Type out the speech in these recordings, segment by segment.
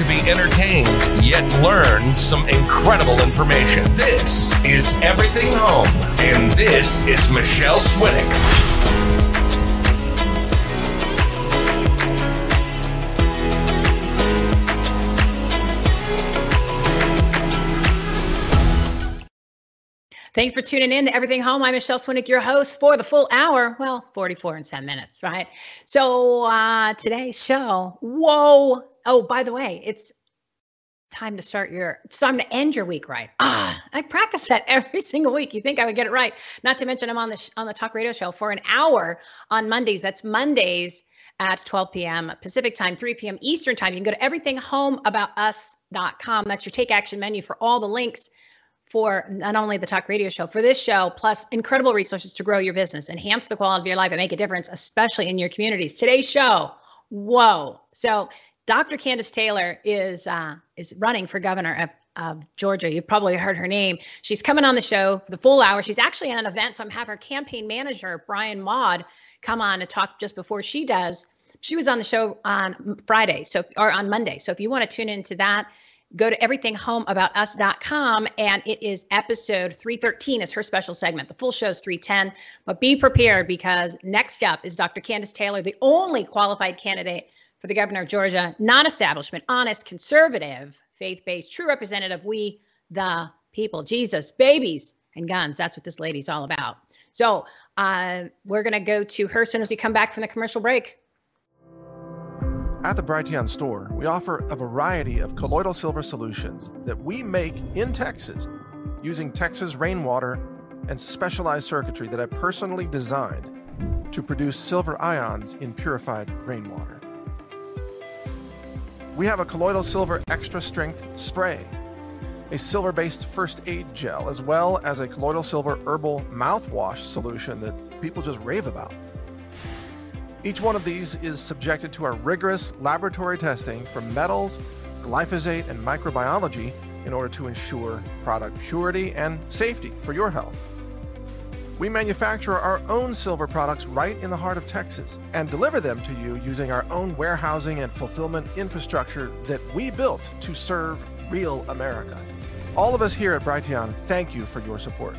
To be entertained, yet learn some incredible information. This is Everything Home, and this is Michelle Swinnick. Thanks for tuning in to Everything Home. I'm Michelle Swinnick, your host for the full hour. Well, 44 and 10 minutes, right? So uh, today's show, whoa. Oh, by the way, it's time to start your, it's time to end your week right. Ah, I practice that every single week. You think I would get it right. Not to mention I'm on the, sh- on the talk radio show for an hour on Mondays. That's Mondays at 12 p.m. Pacific time, 3 p.m. Eastern time. You can go to everythinghomeaboutus.com. That's your take action menu for all the links for not only the talk radio show, for this show, plus incredible resources to grow your business, enhance the quality of your life, and make a difference, especially in your communities. Today's show, whoa. So Dr. Kandiss Taylor is uh, is running for governor of, of Georgia. You've probably heard her name. She's coming on the show for the full hour. She's actually at an event, so I'm have her campaign manager, Brian Maud, come on and talk just before she does. She was on the show on Friday, so or on Monday. So if you want to tune into that, go to everythinghomeaboutus.com and it is episode 313 is her special segment the full show is 310 but be prepared because next up is dr kandiss taylor the only qualified candidate for the governor of georgia non-establishment honest conservative faith-based true representative we the people jesus babies and guns. That's what this lady's all about. So uh, we're going to go to her soon as we come back from the commercial break. At the Brighteon store, we offer a variety of colloidal silver solutions that we make in Texas using Texas rainwater and specialized circuitry that I personally designed to produce silver ions in purified rainwater. We have a colloidal silver extra strength spray, a silver based first aid gel, as well as a colloidal silver herbal mouthwash solution that people just rave about. Each one of these is subjected to our rigorous laboratory testing for metals, glyphosate, and microbiology in order to ensure product purity and safety for your health. We manufacture our own silver products right in the heart of Texas and deliver them to you using our own warehousing and fulfillment infrastructure that we built to serve real America. All of us here at Brighteon thank you for your support.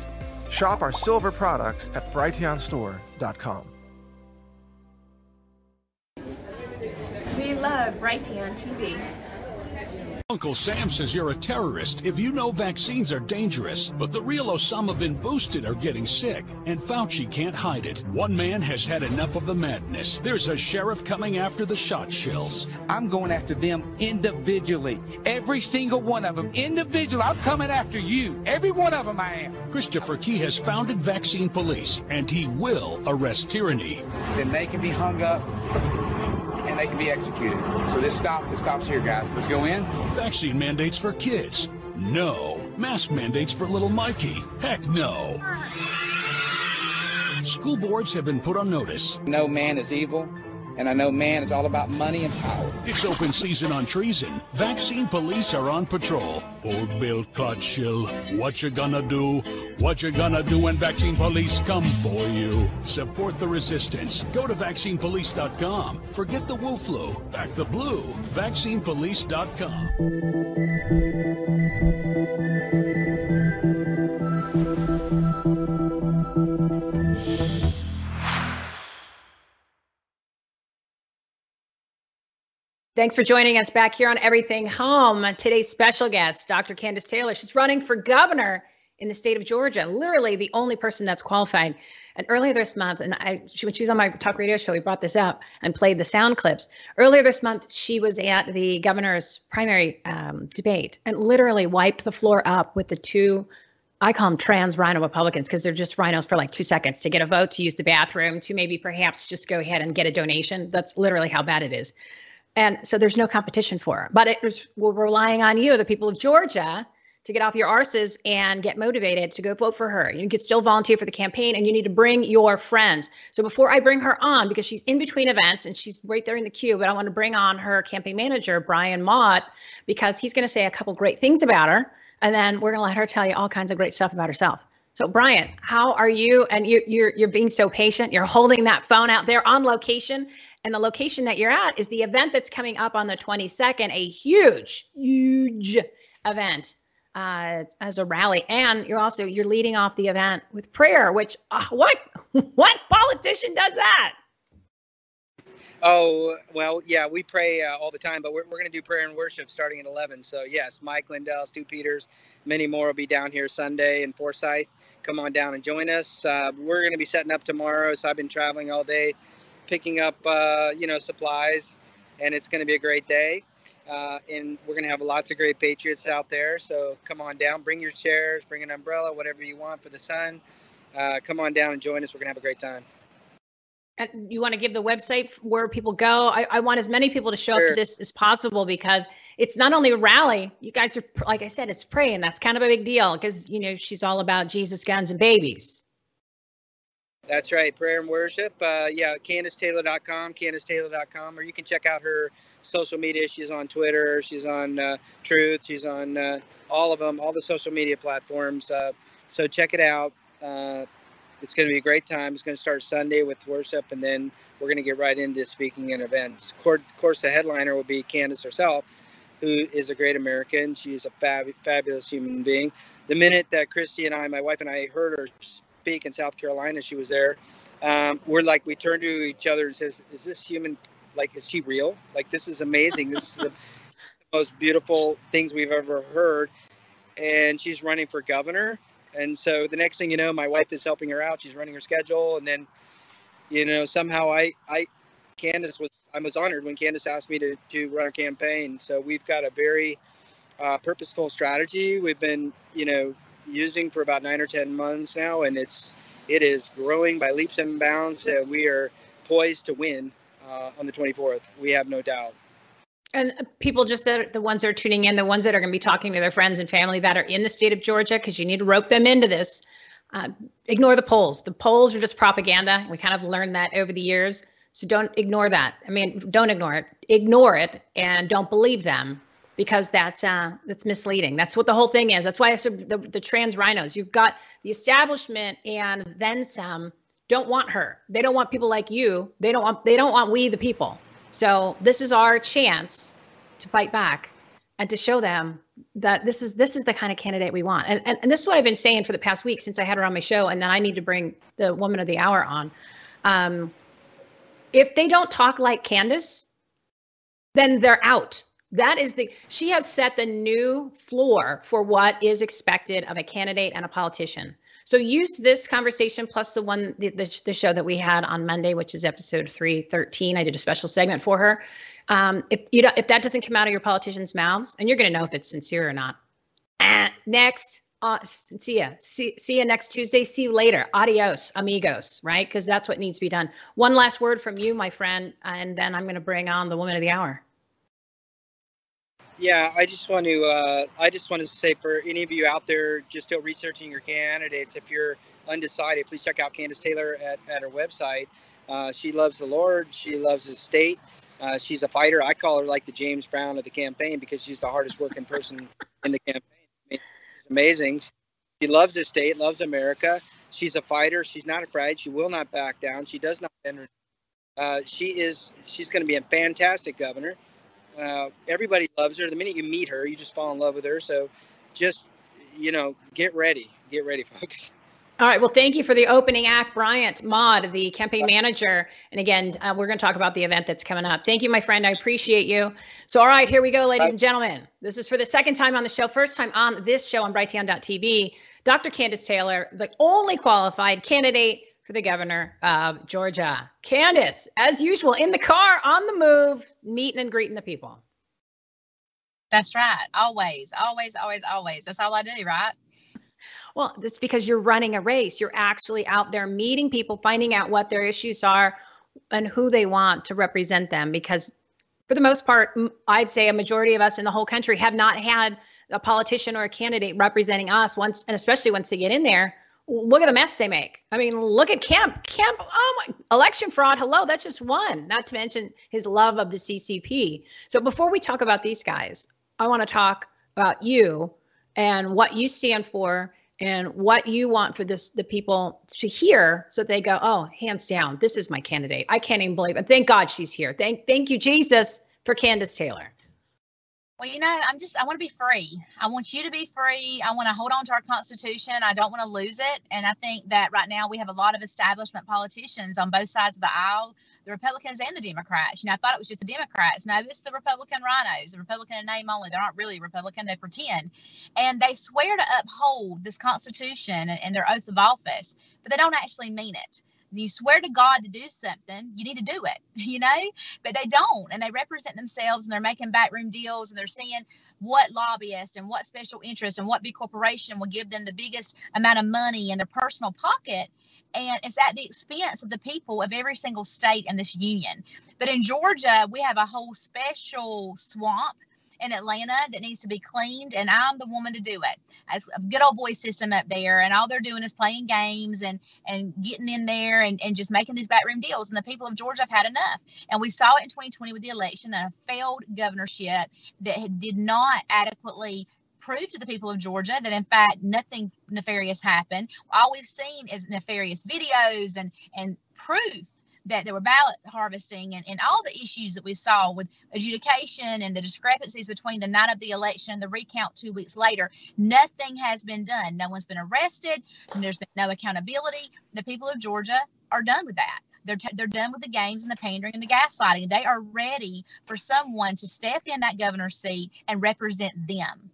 Shop our silver products at brighteonstore.com. We love Brighteon TV. Uncle Sam says you're a terrorist if you know vaccines are dangerous, but the real Osama bin boosted are getting sick, and Fauci can't hide it. One man has had enough of the madness. There's a sheriff coming after the shot shells. I'm going after them individually. Every single one of them individually. I'm coming after you. Every one of them I am. Christopher Key has founded Vaccine Police, and he will arrest tyranny. Then they can be hung up and they can be executed. So this stops. It stops here, guys. Let's go in. Vaccine mandates for kids. No. Mask mandates for little Mikey. Heck no. School boards have been put on notice. No man is evil, and I know man is all about money and power. It's open season on treason. Vaccine police are on patrol. Old Bill Clutchill, what you gonna do? What you gonna do when vaccine police come for you? Support the resistance. Go to vaccinepolice.com. Forget the woo flu. Back the blue. Vaccinepolice.com. Thanks for joining us back here on Everything Home. Today's special guest, Dr. Kandiss Taylor. She's running for governor in the state of Georgia, literally the only person that's qualified. And earlier this month, and I, she, when she was on my talk radio show, we brought this up and played the sound clips. Earlier this month, she was at the governor's primary um, debate and literally wiped the floor up with the two I call them trans rhino Republicans because they're just rhinos for like two seconds to get a vote, to use the bathroom, to maybe perhaps just go ahead and get a donation. That's literally how bad it is. And so there's no competition for her. But it was, we're relying on you, the people of Georgia, to get off your arses and get motivated to go vote for her. You can still volunteer for the campaign and you need to bring your friends. So before I bring her on, because she's in between events and she's right there in the queue, but I want to bring on her campaign manager, Brian Mott, because he's going to say a couple great things about her and then we're going to let her tell you all kinds of great stuff about herself. So, Brian, how are you? And you, you're you're being so patient. You're holding that phone out there on location, and the location that you're at is the event that's coming up on the 22nd. A huge, huge event uh, as a rally, and you're also you're leading off the event with prayer. Which uh, what what politician does that? Oh, well, yeah, we pray uh, all the time, but we're, we're going to do prayer and worship starting at 11. So, yes, Mike Lindell, Stu Peters, many more will be down here Sunday in Forsyth. Come on down and join us. Uh, we're going to be setting up tomorrow. So, I've been traveling all day, picking up, uh, you know, supplies, and it's going to be a great day. Uh, and we're going to have lots of great Patriots out there. So, come on down, bring your chairs, bring an umbrella, whatever you want for the sun. Uh, come on down and join us. We're going to have a great time you want to give the website where people go I, I, want as many people to show sure. up to this as possible because it's not only a rally you guys are like i said it's praying that's kind of a big deal because you know she's all about jesus guns and babies that's right prayer and worship uh, yeah kandisstaylor.com kandisstaylor.com or you can check out her social media she's on twitter she's on uh, truth she's on uh, all of them all the social media platforms uh, so check it out uh, it's going to be a great time. It's going to start Sunday with worship, and then we're going to get right into speaking and events. Of course, the headliner will be Kandiss herself, who is a great American. She's a fab- fabulous human being. The minute that Christy and I, my wife and I, heard her speak in South Carolina, she was there. Um, we're like, we turned to each other and says, "Is this human? Like, is she real? Like, this is amazing. This is the most beautiful things we've ever heard." And she's running for governor and so the next thing you know, my wife is helping her out. She's running her schedule, and then, you know, somehow I, I, Kandiss was, I was honored when Kandiss asked me to to run a campaign. So we've got a very uh, purposeful strategy. We've been, you know, using for about nine or ten months now, and it's it is growing by leaps and bounds. And we are poised to win uh, on the 24th. We have no doubt. And people just the, the ones that are tuning in, the ones that are going to be talking to their friends and family that are in the state of Georgia, because you need to rope them into this. Uh, ignore the polls. The polls are just propaganda. We kind of learned that over the years. So don't ignore that. I mean, don't ignore it. Ignore it and don't believe them because that's uh, that's misleading. That's what the whole thing is. That's why I said the, the trans rhinos. You've got the establishment and then some don't want her. They don't want people like you. They don't want they don't want we the people. So this is our chance to fight back and to show them that this is this is the kind of candidate we want. And, and and this is what I've been saying for the past week since I had her on my show, and then I need to bring the woman of the hour on. Um, if they don't talk like Kandiss, then they're out. That is the she has set the new floor for what is expected of a candidate and a politician. So use this conversation plus the one the, the, the, show that we had on Monday, which is episode 313. I did a special segment for her. Um, if you if that doesn't come out of your politicians' mouths, and you're going to know if it's sincere or not. Uh, next, uh, see ya. See, see you next Tuesday. See you later. Adios, amigos. Right? Because that's what needs to be done. One last word from you, my friend, and then I'm going to bring on the woman of the hour. Yeah, I just want to uh, I just want to say for any of you out there just still researching your candidates, if you're undecided, please check out Kandiss Taylor at, at her website. Uh, she loves the Lord. She loves the state. Uh, she's a fighter. I call her like the James Brown of the campaign because she's the hardest working person in the campaign. Amazing. She loves the state, loves America. She's a fighter. She's not afraid. She will not back down. She does not enter. Uh, she is. She's going to be a fantastic governor. Uh, everybody loves her. The minute you meet her, you just fall in love with her. So just, you know, get ready. Get ready, folks. All right. Well, thank you for the opening act, Bryant Maud, the campaign manager. And again, uh, we're going to talk about the event that's coming up. Thank you, my friend. I appreciate you. So, all right, here we go, ladies Bye. and gentlemen. This is for the second time on the show, first time on this show on brighteon.tv. Dr. Kandiss Taylor, the only qualified candidate for the governor of Georgia. Kandiss, as usual, in the car, on the move, meeting and greeting the people. That's right. Always, always, always, always. That's all I do, right? Well, it's because you're running a race. You're actually out there meeting people, finding out what their issues are and who they want to represent them. Because for the most part, I'd say a majority of us in the whole country have not had a politician or a candidate representing us once, and especially once they get in there. Look at the mess they make. I mean, look at Kemp. Kemp, oh my, election fraud. Hello, that's just one, not to mention his love of the CCP. So before we talk about these guys, I want to talk about you and what you stand for and what you want for this the people to hear so they go oh hands down this is my candidate i can't even believe it thank god she's here thank thank you jesus for kandiss taylor well you know i'm just i want to be free i want you to be free i want to hold on to our constitution i don't want to lose it and i think that right now we have a lot of establishment politicians on both sides of the aisle the Republicans and the Democrats. You know, I thought it was just the Democrats. No, it's the Republican rhinos, the Republican in name only. They're not really Republican, they pretend. And they swear to uphold this Constitution and their oath of office, but they don't actually mean it you swear to God to do something, you need to do it, you know? But they don't. And they represent themselves and they're making backroom deals and they're seeing what lobbyist and what special interest and what big corporation will give them the biggest amount of money in their personal pocket and it's at the expense of the people of every single state in this union. But in Georgia, we have a whole special swamp in Atlanta that needs to be cleaned, and I'm the woman to do it. It's a good old boy system up there, and all they're doing is playing games and and getting in there and, and just making these backroom deals. And the people of Georgia have had enough. And we saw it in 2020 with the election and a failed governorship that did not adequately prove to the people of Georgia that in fact nothing nefarious happened. All we've seen is nefarious videos and and proof that there were ballot harvesting and, and all the issues that we saw with adjudication and the discrepancies between the night of the election and the recount two weeks later. Nothing has been done. No one's been arrested. There's been no accountability. The people of Georgia are done with that. They're, t- they're done with the games and the pandering and the gaslighting. They are ready for someone to step in that governor's seat and represent them.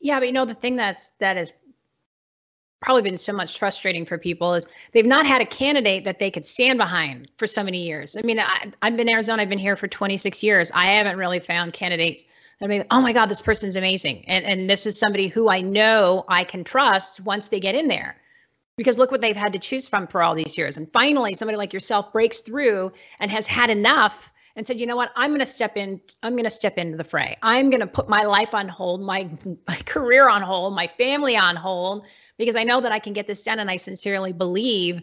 Yeah, but you know the thing that's that has probably been so much frustrating for people is they've not had a candidate that they could stand behind for so many years. I mean, I, have been in Arizona. I've been here for 26 years. I haven't really found candidates that mean, oh my God, this person's amazing, and and this is somebody who I know I can trust once they get in there. Because look what they've had to choose from for all these years. And finally, somebody like yourself breaks through and has had enough and said, you know what, I'm going to step in. I'm going to step into the fray. I'm going to put my life on hold, my my career on hold, my family on hold, because I know that I can get this done, and I sincerely believe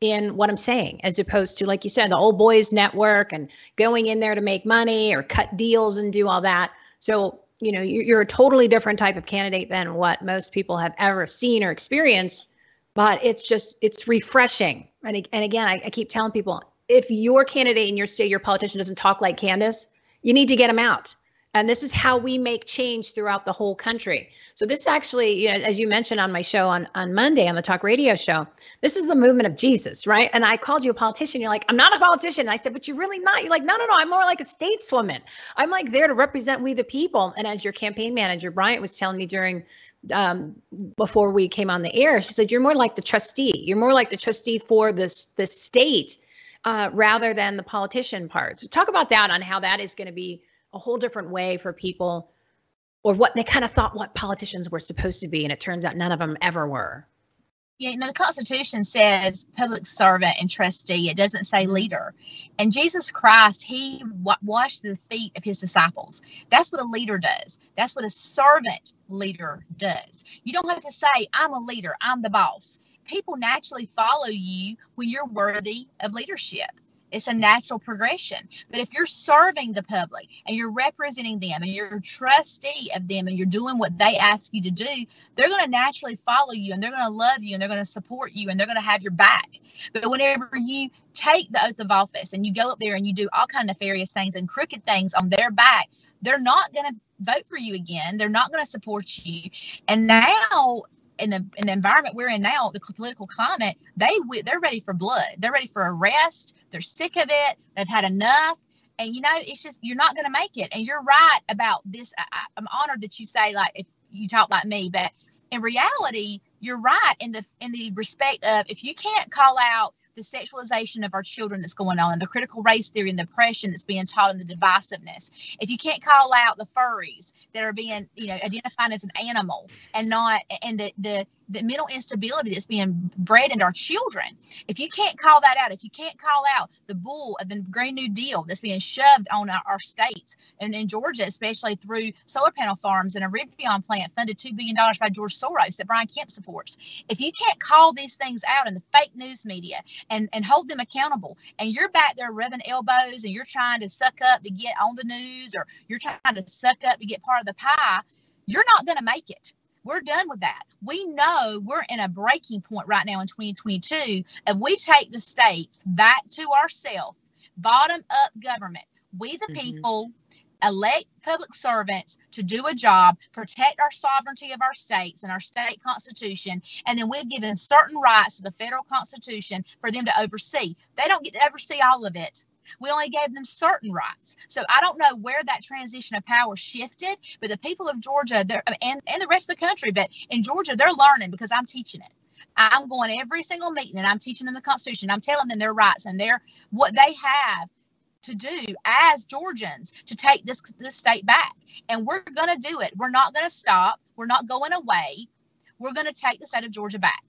in what I'm saying, as opposed to like you said, the old boys network and going in there to make money or cut deals and do all that. So you know you're a totally different type of candidate than what most people have ever seen or experienced but it's just it's refreshing and, and again I, I keep telling people if your candidate in your state, your politician doesn't talk like Kandiss, you need to get them out. And this is how we make change throughout the whole country. So this actually, you know, as you mentioned on my show on, on Monday on the talk radio show, this is the movement of Jesus, right? And I called you a politician. You're like, I'm not a politician. And I said, but you're really not. You're like, no, no, no. I'm more like a stateswoman. I'm like there to represent we the people. And as your campaign manager, Bryant was telling me during um, before we came on the air, she said, you're more like the trustee. You're more like the trustee for this the state uh, rather than the politician part. So talk about that on how that is going to be a whole different way for people or what they kind of thought what politicians were supposed to be. And it turns out none of them ever were. Yeah, you know, the Constitution says public servant and trustee. It doesn't say mm-hmm. leader. And Jesus Christ, he washed the feet of his disciples. That's what a leader does. That's what a servant leader does. You don't have to say, I'm a leader, I'm the boss people naturally follow you when you're worthy of leadership. It's a natural progression. But if you're serving the public and you're representing them and you're a trustee of them and you're doing what they ask you to do, they're going to naturally follow you and they're going to love you and they're going to support you and they're going to have your back. But whenever you take the oath of office and you go up there and you do all kind of nefarious things and crooked things on their back, they're not going to vote for you again. They're not going to support you. And now in the in the environment we're in now, the political climate, they they're ready for blood. They're ready for arrest. They're sick of it. They've had enough. And you know, it's just you're not going to make it. And you're right about this. I, I'm honored that you say like if you talk like me, but in reality, you're right in the in the respect of if you can't call out the sexualization of our children that's going on and the critical race theory and the oppression that's being taught and the divisiveness. If you can't call out the furries that are being you know identified as an animal and not and the the the mental instability that's being bred into our children. If you can't call that out, if you can't call out the bull of the Green New Deal that's being shoved on our, our states and in Georgia, especially through solar panel farms and a Rivian plant funded $2 billion by George Soros that Brian Kemp supports. If you can't call these things out in the fake news media and, and hold them accountable, and you're back there rubbing elbows and you're trying to suck up to get on the news or you're trying to suck up to get part of the pie, you're not going to make it. We're done with that. We know we're in a breaking point right now in 2022. If we take the states back to ourselves, bottom up government, we the mm-hmm. people elect public servants to do a job, protect our sovereignty of our states and our state constitution, and then we've given certain rights to the federal constitution for them to oversee. They don't get to oversee all of it. We only gave them certain rights. So I don't know where that transition of power shifted, but the people of Georgia and, and the rest of the country, but in Georgia, they're learning because I'm teaching it. I'm going every single meeting and I'm teaching them the Constitution. I'm telling them their rights and their what they have to do as Georgians to take this this state back. And we're going to do it. We're not going to stop. We're not going away. We're going to take the state of Georgia back.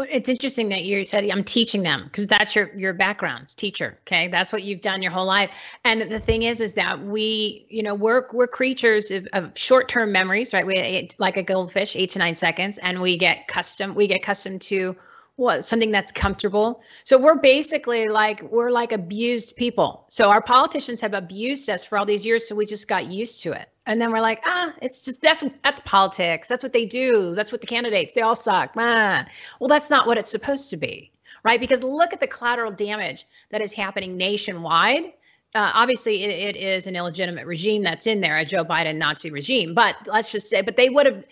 It's interesting that you said I'm teaching them because that's your your background's teacher. Okay, that's what you've done your whole life. And the thing is, is that we, you know, we're we're creatures of, of short term memories, right? We like a goldfish, eight to nine seconds, and we get custom. We get accustomed to what something that's comfortable? So we're basically like we're like abused people. So our politicians have abused us for all these years so we just got used to it. And then we're like ah it's just that's that's politics. That's what they do. That's what the candidates they all suck. Man well that's not what it's supposed to be right? Because look at the collateral damage that is happening nationwide. Uh, obviously it, it is an illegitimate regime that's in there a joe biden nazi regime but let's just say but they would have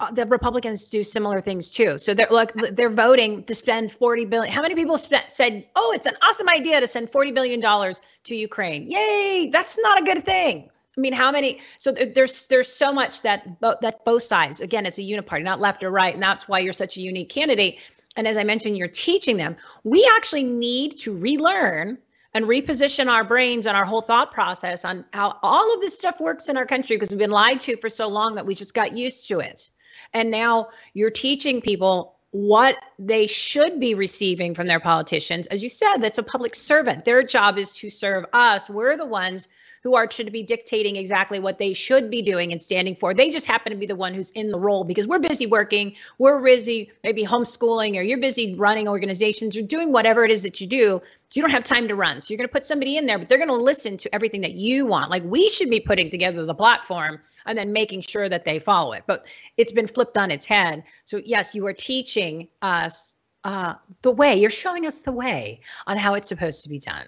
Uh, the Republicans do similar things too. So they're look, they're voting to spend 40 billion. How many people spent, said, "Oh, it's an awesome idea to send 40 billion dollars to Ukraine"? Yay! That's not a good thing. I mean, how many? So there's there's so much that that both sides. Again, it's a uniparty, not left or right, and that's why you're such a unique candidate. And as I mentioned, you're teaching them. We actually need to relearn and reposition our brains and our whole thought process on how all of this stuff works in our country because we've been lied to for so long that we just got used to it. And now you're teaching people what they should be receiving from their politicians. As you said, that's a public servant. Their job is to serve us. We're the ones who are should be dictating exactly what they should be doing and standing for. They just happen to be the one who's in the role because we're busy working, we're busy maybe homeschooling, or you're busy running organizations or doing whatever it is that you do. So you don't have time to run. So you're going to put somebody in there, but they're going to listen to everything that you want. Like we should be putting together the platform and then making sure that they follow it. But it's been flipped on its head. So yes, you are teaching us uh, the way. You're showing us the way on how it's supposed to be done.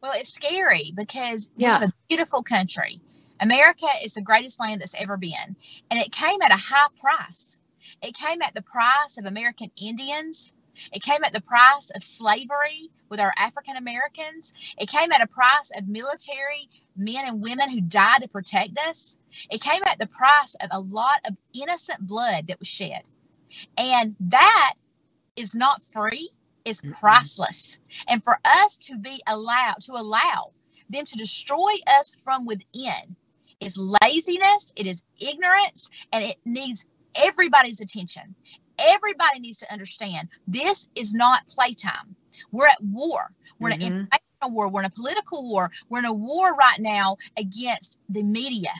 Well, it's scary because we have a beautiful country. America is the greatest land that's ever been, and it came at a high price. It came at the price of American Indians. It came at the price of slavery with our African Americans. It came at a price of military men and women who died to protect us. It came at the price of a lot of innocent blood that was shed. And that is not free is priceless. And for us to be allowed to allow them to destroy us from within is laziness, it is ignorance, and it needs everybody's attention. Everybody needs to understand this is not playtime. We're at war. We're mm-hmm. in an informational war. We're in a political war. We're in a war right now against the media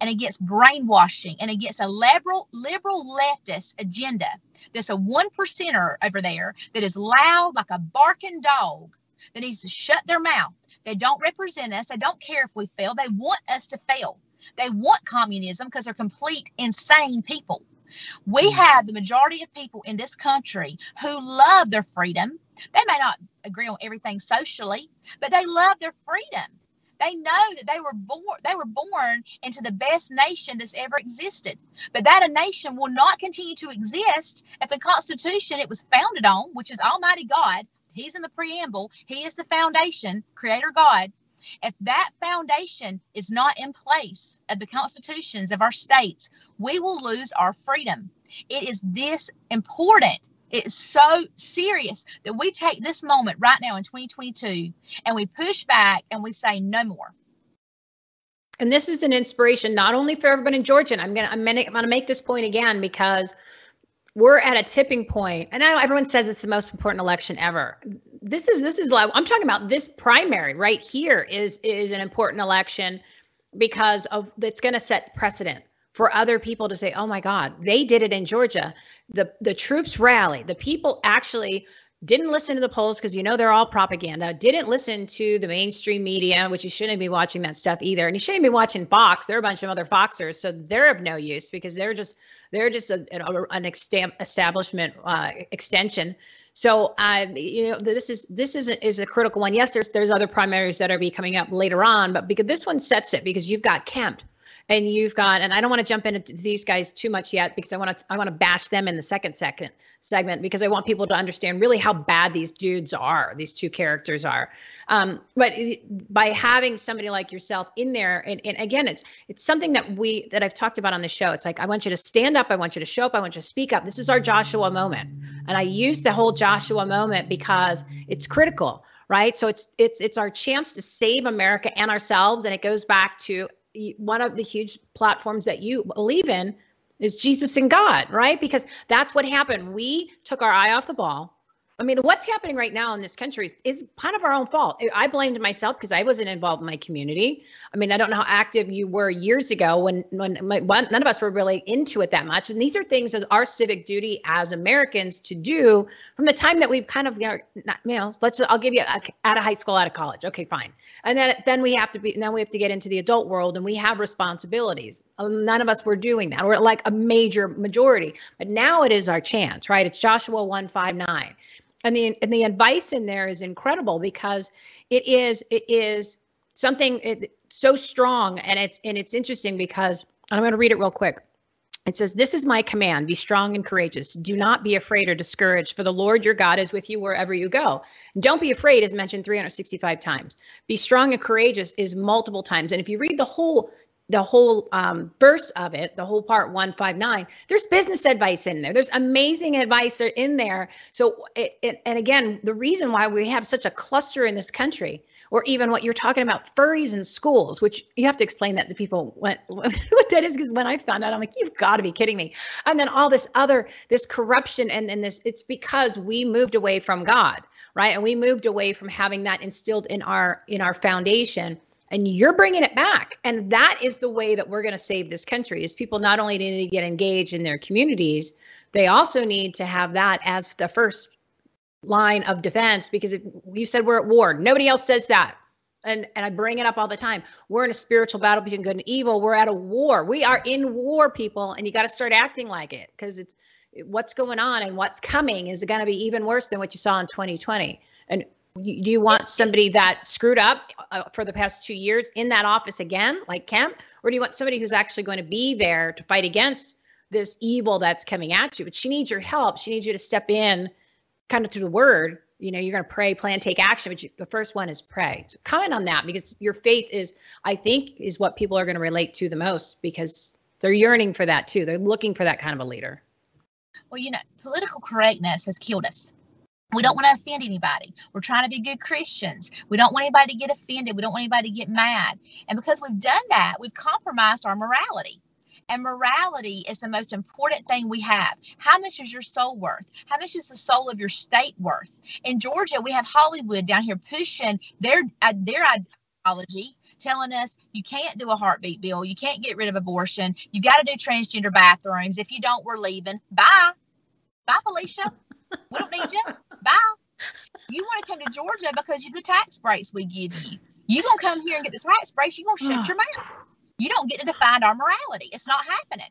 and against brainwashing and against a liberal liberal leftist agenda there's a one percenter over there that is loud like a barking dog that needs to shut their mouth. They don't represent us. They don't care if we fail. They want us to fail. They want communism because they're complete insane people. We mm. have the majority of people in this country who love their freedom. They may not agree on everything socially but they love their freedom they know that they were born they were born into the best nation that's ever existed. But that a nation will not continue to exist if the Constitution it was founded on, which is Almighty God, He's in the preamble, He is the foundation, Creator God. If that foundation is not in place of the constitutions of our states, we will lose our freedom. It is this important. It is so serious that we take this moment right now in 2022 and we push back and we say no more. And this is an inspiration not only for everyone in Georgia. I'm gonna I'm gonna, I'm gonna make this point again because we're at a tipping point and i know everyone says it's the most important election ever this is this is like i'm talking about this primary right here is is an important election because of that's going to set precedent for other people to say oh my god they did it in georgia. The the troops rally the people actually didn't listen to the polls because you know they're all propaganda didn't listen to the mainstream media which you shouldn't be watching that stuff either and you shouldn't be watching fox. There are a bunch of other foxers so they're of no use because they're just they're just a, an establishment uh, extension. So uh, you know this is this is a, is a critical one. Yes there's there's other primaries that are be coming up later on but because this one sets it because you've got kemp and you've got and i don't want to jump into these guys too much yet because i want to i want to bash them in the second second segment because i want people to understand really how bad these dudes are these two characters are. Um, but by having somebody like yourself in there and, and again it's it's something that we that i've talked about on the show. It's like i want you to stand up. I want you to show up. I want you to speak up. This is our joshua moment. And i use the whole joshua moment because it's critical right? So it's it's it's our chance to save america and ourselves. And it goes back to one of the huge platforms that you believe in is Jesus and God, right? Because that's what happened. We took our eye off the ball. I mean, what's happening right now in this country is, is kind of our own fault. I blamed myself because I wasn't involved in my community. I mean, I don't know how active you were years ago when when my, none of us were really into it that much. And these are things as our civic duty as Americans to do from the time that we've kind of you know, know let's I'll give you a, out of high school, out of college. Okay, fine. And then then we have to be then we have to get into the adult world and we have responsibilities. Um, none of us were doing that. We're like a major majority. But now it is our chance, right? It's Joshua 159 and the and the advice in there is incredible because it is it is something it, so strong and it's and it's interesting because I'm going to read it real quick. It says, This is my command be strong and courageous. Do not be afraid or discouraged, for the Lord your God is with you wherever you go. Don't be afraid is mentioned 365 times. Be strong and courageous is multiple times. And if you read the whole the whole um, verse of it, the whole part 159, there's business advice in there. There's amazing advice in there. So, it, it, and again, the reason why we have such a cluster in this country, or even what you're talking about, furries in schools, which you have to explain that to people what, what that is, because when I found out, I'm like, you've got to be kidding me. And then all this other, this corruption and, then this, it's because we moved away from God, right? And we moved away from having that instilled in our, in our foundation and you're bringing it back and that is the way that we're going to save this country is people not only need to get engaged in their communities they also need to have that as the first line of defense because if you said we're at war nobody else says that and and I bring it up all the time. We're in a spiritual battle between good and evil. We're at a war. We are in war, people, and you got to start acting like it because it's what's going on and what's coming is going to be even worse than what you saw in 2020. And do you want somebody that screwed up uh, for the past two years in that office again, like Kemp, or do you want somebody who's actually going to be there to fight against this evil that's coming at you? But she needs your help. She needs you to step in, kind of to the word. You know, you're going to pray, plan, take action. But you, the first one is pray. So comment on that because your faith is, I think, is what people are going to relate to the most because they're yearning for that too. They're looking for that kind of a leader. Well, you know, political correctness has killed us. We don't want to offend anybody. We're trying to be good Christians. We don't want anybody to get offended. We don't want anybody to get mad. And because we've done that, we've compromised our morality. And morality is the most important thing we have. How much is your soul worth? How much is the soul of your state worth? In Georgia, we have Hollywood down here pushing their uh, their ideology, telling us you can't do a heartbeat bill, you can't get rid of abortion, you got to do transgender bathrooms. If you don't, we're leaving. Bye, bye, Felicia. We don't need you. Bye. You want to come to Georgia because of the tax breaks we give you. You gonna come here and get the tax breaks, you gonna shut your mouth. You don't get to define our morality. It's not happening.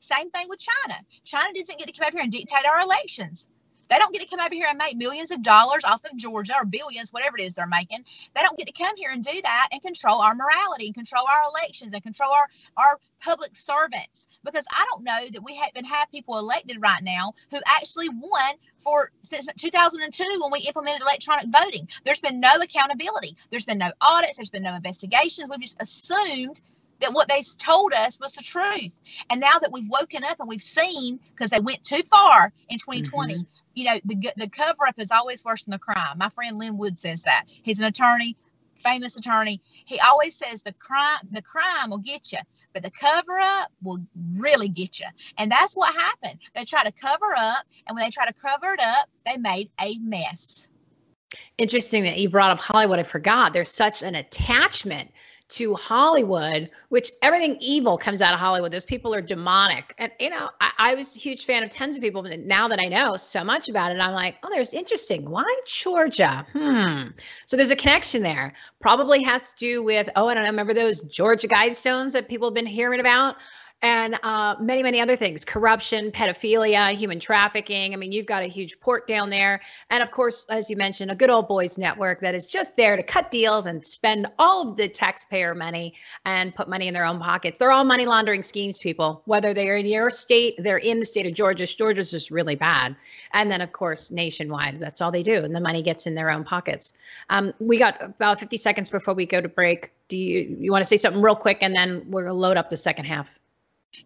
Same thing with China. China doesn't get to come up here and dictate our elections. They don't get to come over here and make millions of dollars off of Georgia or billions, whatever it is they're making. They don't get to come here and do that and control our morality and control our elections and control our, our public servants. Because I don't know that we haven't had people elected right now who actually won for since 2002 when we implemented electronic voting. There's been no accountability. There's been no audits. There's been no investigations. We've just assumed that what they told us was the truth. And now that we've woken up and we've seen, because they went too far in 2020, mm-hmm. you know, the, the cover up is always worse than the crime. My friend Lin Wood says that. He's an attorney, famous attorney. He always says the crime, the crime will get you, but the cover up will really get you. And that's what happened. They try to cover up, and when they try to cover it up, they made a mess. Interesting that you brought up Hollywood. I forgot. There's such an attachment to Hollywood, which everything evil comes out of Hollywood. Those people are demonic. And, you know, I, I, was a huge fan of tons of people, but now that I know so much about it, I'm like, oh, there's interesting. Why Georgia? Hmm. So there's a connection there. Probably has to do with, oh, I don't know, remember those Georgia Guidestones that people have been hearing about? And uh, many, many other things corruption, pedophilia, human trafficking. I mean, you've got a huge port down there. And of course, as you mentioned, a good old boys network that is just there to cut deals and spend all of the taxpayer money and put money in their own pockets. They're all money laundering schemes, people, whether they're in your state, they're in the state of Georgia. Georgia's just really bad. And then, of course, nationwide, that's all they do. And the money gets in their own pockets. Um, we got about 50 seconds before we go to break. Do you, you want to say something real quick and then we're going to load up the second half?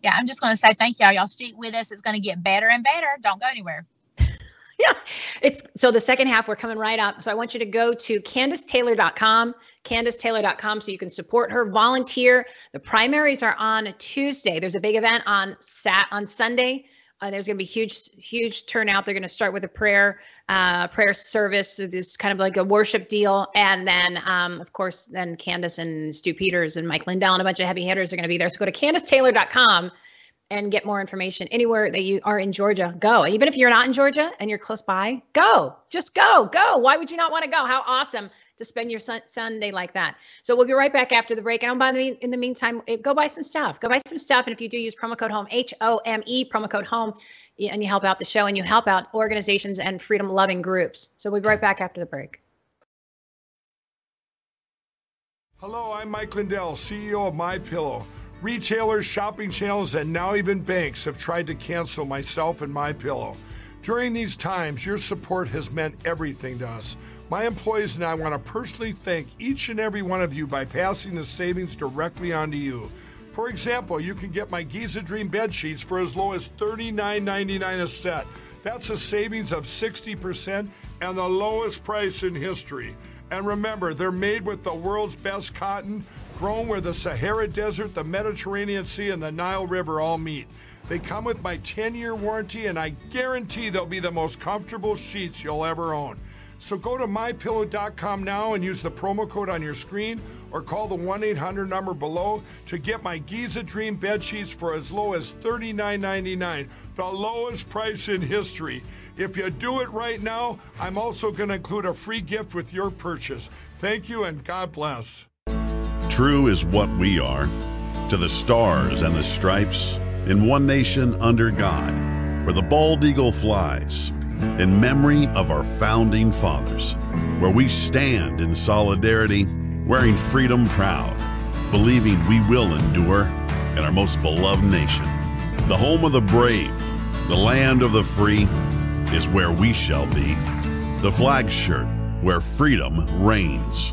Yeah, I'm just going to say thank y'all. Y'all stick with us. It's going to get better and better. Don't go anywhere. yeah, it's so the second half we're coming right up. So I want you to go to KandissTaylor.com, KandissTaylor.com, so you can support her, volunteer. The primaries are on Tuesday. There's a big event on Sat on Sunday. Uh, there's going to be huge, huge turnout. They're going to start with a prayer, uh, prayer service. This kind of like a worship deal, and then, um, of course, then Kandiss and Stu Peters and Mike Lindell and a bunch of heavy hitters are going to be there. So go to KandissTaylor.com and get more information anywhere that you are in Georgia. Go. Even if you're not in Georgia and you're close by, go. Just go. Go. Why would you not want to go? How awesome to spend your sun- Sunday like that. So we'll be right back after the break. And by the in the meantime, eh, go buy some stuff. Go buy some stuff. And if you do use promo code HOME, H O M E, promo code HOME, and you help out the show and you help out organizations and freedom loving groups. So we'll be right back after the break. Hello, I'm Mike Lindell, CEO of My Pillow. Retailers, shopping channels, and now even banks have tried to cancel myself and My Pillow. During these times, your support has meant everything to us. My employees and I want to personally thank each and every one of you by passing the savings directly on to you. For example, you can get my Giza Dream bed sheets for as low as $39.99 a set. That's a savings of 60% and the lowest price in history. And remember, they're made with the world's best cotton, grown where the Sahara Desert, the Mediterranean Sea, and the Nile River all meet. They come with my 10 year warranty, and I guarantee they'll be the most comfortable sheets you'll ever own. So go to mypillow.com now and use the promo code on your screen or call the 1 800 number below to get my Giza Dream bed sheets for as low as $39.99, the lowest price in history. If you do it right now, I'm also going to include a free gift with your purchase. Thank you and God bless. True is what we are to the stars and the stripes in one nation under God, where the bald eagle flies in memory of our founding fathers, where we stand in solidarity, wearing freedom proud, believing we will endure in our most beloved nation. The home of the brave, the land of the free, is where we shall be. The flag shirt, where freedom reigns.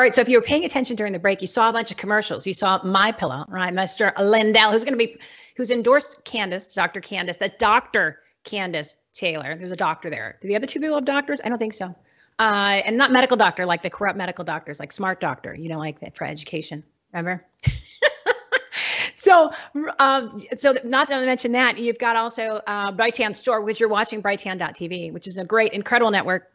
All right. So if you were paying attention during the break, you saw a bunch of commercials. You saw My Pillow, right? Mr. Lindell, who's going to be, who's endorsed Kandiss, Dr. Kandiss, that Dr. Kandiss Taylor. There's a doctor there. Do the other two people have doctors? I don't think so. Uh, and not medical doctor, like the corrupt medical doctors, like smart doctor, you know, like that for education. Remember? so, um, so not to mention that, you've got also uh, Brighteon Store, which you're watching Brighteon.tv, which is a great, incredible network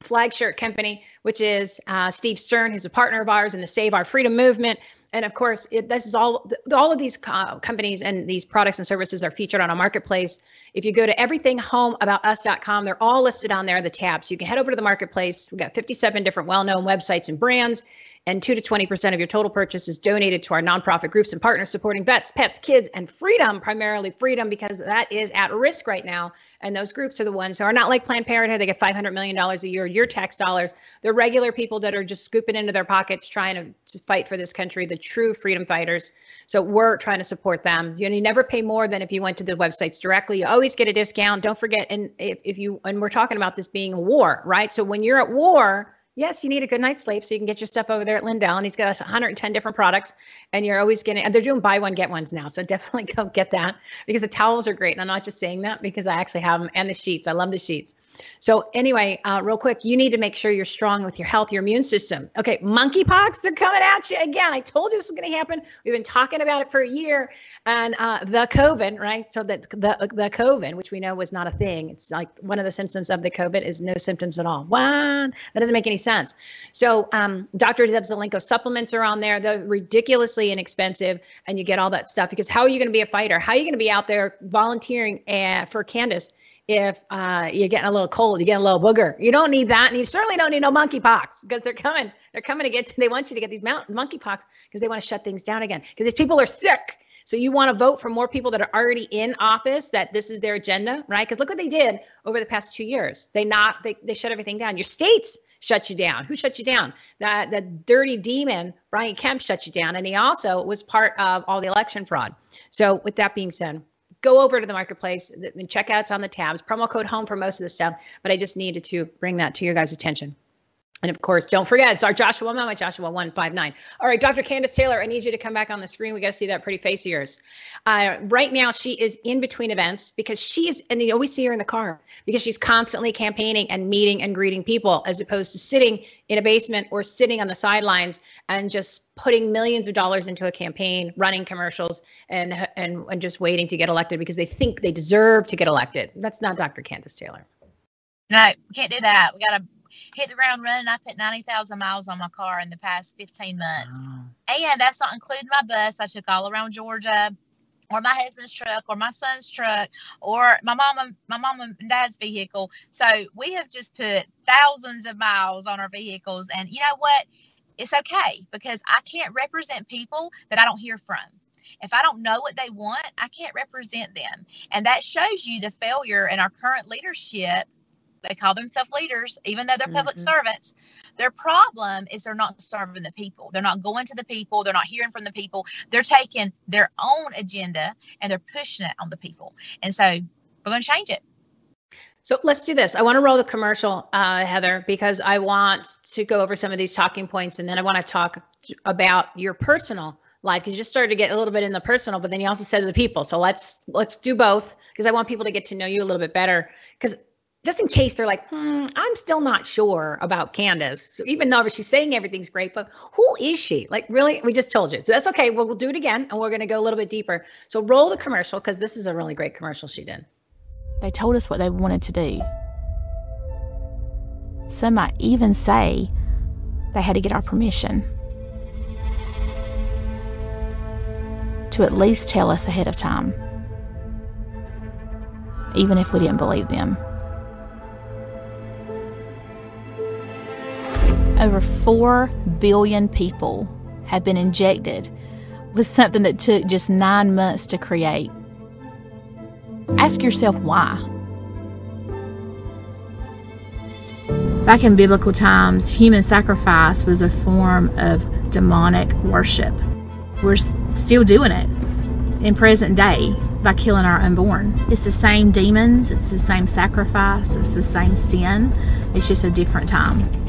flagship company, which is uh, Steve Stern, who's a partner of ours in the Save Our Freedom movement. And of course, it, this is all all of these co- companies and these products and services are featured on a marketplace. If you go to everythinghomeaboutus.com, they're all listed on there, the tabs. You can head over to the marketplace. We've got 57 different well-known websites and brands and 2 to 20% of your total purchase is donated to our nonprofit groups and partners supporting vets, pets, kids, and freedom, primarily freedom, because that is at risk right now. And those groups are the ones who are not like Planned Parenthood. They get $500 million a year, your tax dollars. They're regular people that are just scooping into their pockets trying to, to fight for this country, the true freedom fighters. So we're trying to support them. You, know, you never pay more than if you went to the websites directly. You always get a discount. Don't forget, and if, if you, and we're talking about this being a war, right? So when you're at war, yes, you need a good night's sleep so you can get your stuff over there at Lindell. And he's got us 110 different products, and you're always getting. And they're doing buy one get ones now, so definitely go get that because the towels are great. And I'm not just saying that because I actually have them and the sheets. I love the sheets. So anyway, uh, real quick, you need to make sure you're strong with your health, your immune system. Okay, monkeypox, they're coming at you again. I told you this was going to happen. We've been talking about it for a year, and uh, the COVID, right? So that the the COVID, which we know was not a thing. It's like one of the symptoms of the COVID is no symptoms at all. What? That doesn't make any sense. So um, Dr. Zev Zelenko supplements are on there. They're ridiculously inexpensive, and you get all that stuff. Because how are you going to be a fighter? How are you going to be out there volunteering uh, for Kandiss? if uh, you're getting a little cold, you get a little booger. You don't need that, and you certainly don't need no monkeypox because they're coming. They're coming to get. To, they want you to get these mount, monkeypox because they want to shut things down again. Because these people are sick, so you want to vote for more people that are already in office. That this is their agenda, right? Because look what they did over the past two years. They not they they shut everything down. Your states shut you down. Who shut you down? That that dirty demon Brian Kemp shut you down, and he also was part of all the election fraud. So with that being said go over to the marketplace and check out it's on the tabs promo code home for most of the stuff but i just needed to bring that to your guys attention and of course, don't forget, it's our Joshua Moment, Joshua 159. All right, Dr. Kandiss Taylor, I need you to come back on the screen. We got to see that pretty face of yours. Uh, right now, she is in between events because she's, and you always see her in the car because she's constantly campaigning and meeting and greeting people as opposed to sitting in a basement or sitting on the sidelines and just putting millions of dollars into a campaign, running commercials, and, and, and just waiting to get elected because they think they deserve to get elected. That's not Dr. Kandiss Taylor. No, we can't do that. We got to hit the ground running. I put 90,000 miles on my car in the past 15 months. And that's not including my bus. I took all around Georgia or my husband's truck or my son's truck or my mom and my mom and dad's vehicle. So we have just put thousands of miles on our vehicles. And you know what? It's okay because I can't represent people that I don't hear from. If I don't know what they want, I can't represent them. And that shows you the failure in our current leadership they call themselves leaders, even though they're public mm-hmm. servants. Their problem is they're not serving the people. They're not going to the people. They're not hearing from the people. They're taking their own agenda and they're pushing it on the people. And so we're going to change it. So let's do this. I want to roll the commercial, uh, Heather, because I want to go over some of these talking points, and then I want to talk about your personal life because you just started to get a little bit in the personal, but then you also said to the people. So let's let's do both because I want people to get to know you a little bit better. Because just in case they're like, hmm, I'm still not sure about Kandiss. So even though she's saying everything's great, but who is she? Like, really? We just told you. So that's okay. We'll, we'll do it again and we're going to go a little bit deeper. So roll the commercial because this is a really great commercial she did. They told us what they wanted to do. Some might even say they had to get our permission to at least tell us ahead of time, even if we didn't believe them. Over 4 billion people have been injected with something that took just nine months to create. Ask yourself why. Back in biblical times, human sacrifice was a form of demonic worship. We're still doing it in present day by killing our unborn. It's the same demons, it's the same sacrifice, it's the same sin, it's just a different time.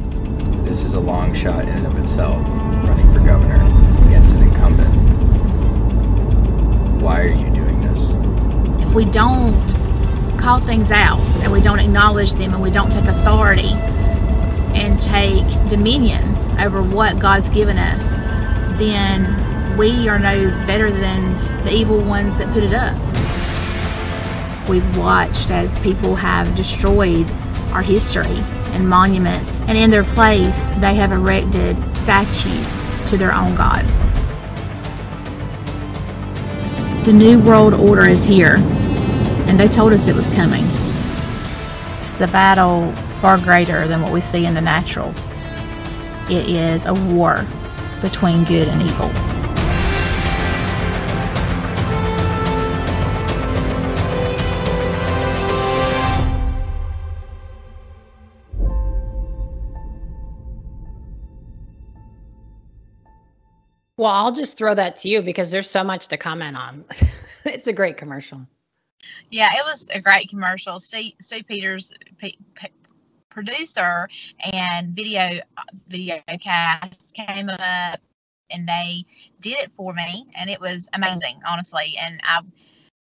This is a long shot in and of itself, running for governor against an incumbent. Why are you doing this? If we don't call things out and we don't acknowledge them and we don't take authority and take dominion over what God's given us, then we are no better than the evil ones that put it up. We've watched as people have destroyed our history and monuments, and in their place, they have erected statues to their own gods. The New World Order is here, and they told us it was coming. It's a battle far greater than what we see in the natural. It is a war between good and evil. Well, I'll just throw that to you because there's so much to comment on. it's a great commercial. Yeah, it was a great commercial. Sue, Stu Peters, P, P, producer and video video cast came up and they did it for me, and it was amazing, honestly. And I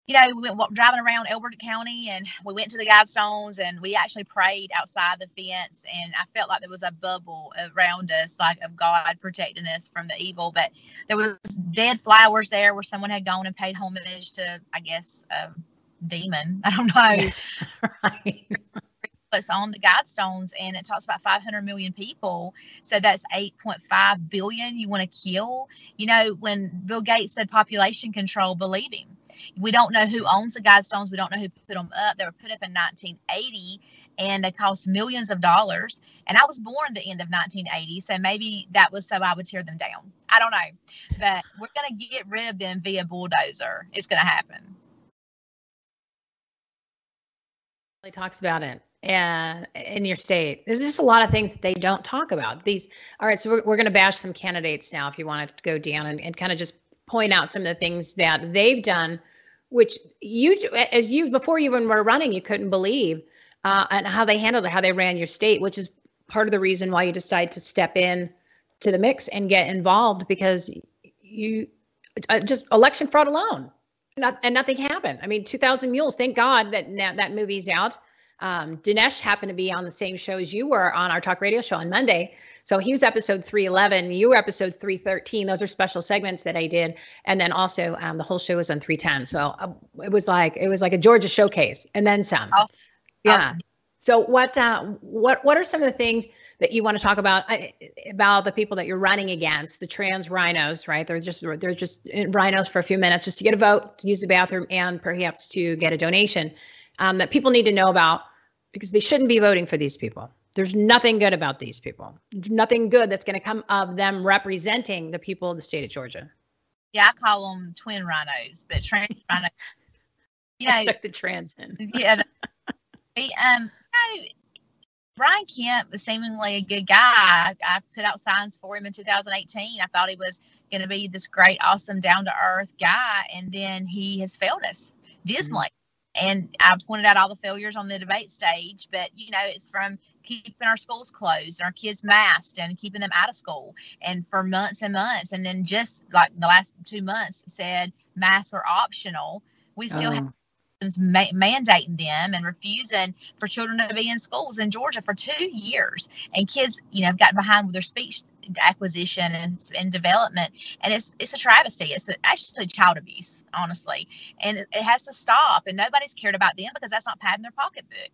you know, we went driving around Elbert County and we went to the Guidestones and we actually prayed outside the fence. And I felt like there was a bubble around us, like of God protecting us from the evil. But there was dead flowers there where someone had gone and paid homage to, I guess, a demon. I don't know. right. It's on the Guidestones and it talks about 500 million people. So that's 8.5 billion you want to kill. You know, when Bill Gates said population control, believe him we don't know who owns the Guidestones. We don't know who put them up. They were put up in 1980 and they cost millions of dollars. And I was born the end of 1980, so maybe that was so I would tear them down. I don't know, but we're going to get rid of them via bulldozer. It's going to happen. He talks about it and in your state there's just a lot of things that they don't talk about these all right so we're, we're going to bash some candidates now if you want to go down and, and kind of just point out some of the things that they've done which you as you before you even were running you couldn't believe uh, and how they handled it how they ran your state which is part of the reason why you decided to step in to the mix and get involved because you uh, just election fraud alone not, and nothing happened. I mean 2000 mules thank god that now that movie's out um, dinesh happened to be on the same show as you were on our talk radio show on monday so he was episode 311. You were episode 313. Those are special segments that I did. And then also um, the whole show was on 310. So uh, it was like it was like a Georgia showcase and then some. Oh. Yeah. Oh. So what uh, what what are some of the things that you want to talk about uh, about the people that you're running against, the trans rhinos, right? They're just they're just RINOs for a few minutes just to get a vote, to use the bathroom, and perhaps to get a donation um, that people need to know about because they shouldn't be voting for these people. There's nothing good about these people. Nothing good that's going to come of them representing the people of the state of Georgia. Yeah, I call them twin rhinos, but trans. You know, I stuck the trans in. yeah. The, um, you know, Brian Kemp was seemingly a good guy. I put out signs for him in 2018. I thought he was going to be this great, awesome, down to earth guy, and then he has failed us dismally. Mm-hmm and I pointed out all the failures on the debate stage, but you know, it's from keeping our schools closed and our kids masked and keeping them out of school and for months and months. And then just like the last two months said masks are optional. We still have oh. ma- mandating them and refusing for children to be in schools in Georgia for two years. And kids, you know, have gotten behind with their speech acquisition and, and development and it's it's a travesty it's actually child abuse honestly and it, it has to stop and nobody's cared about them because that's not padding their pocketbook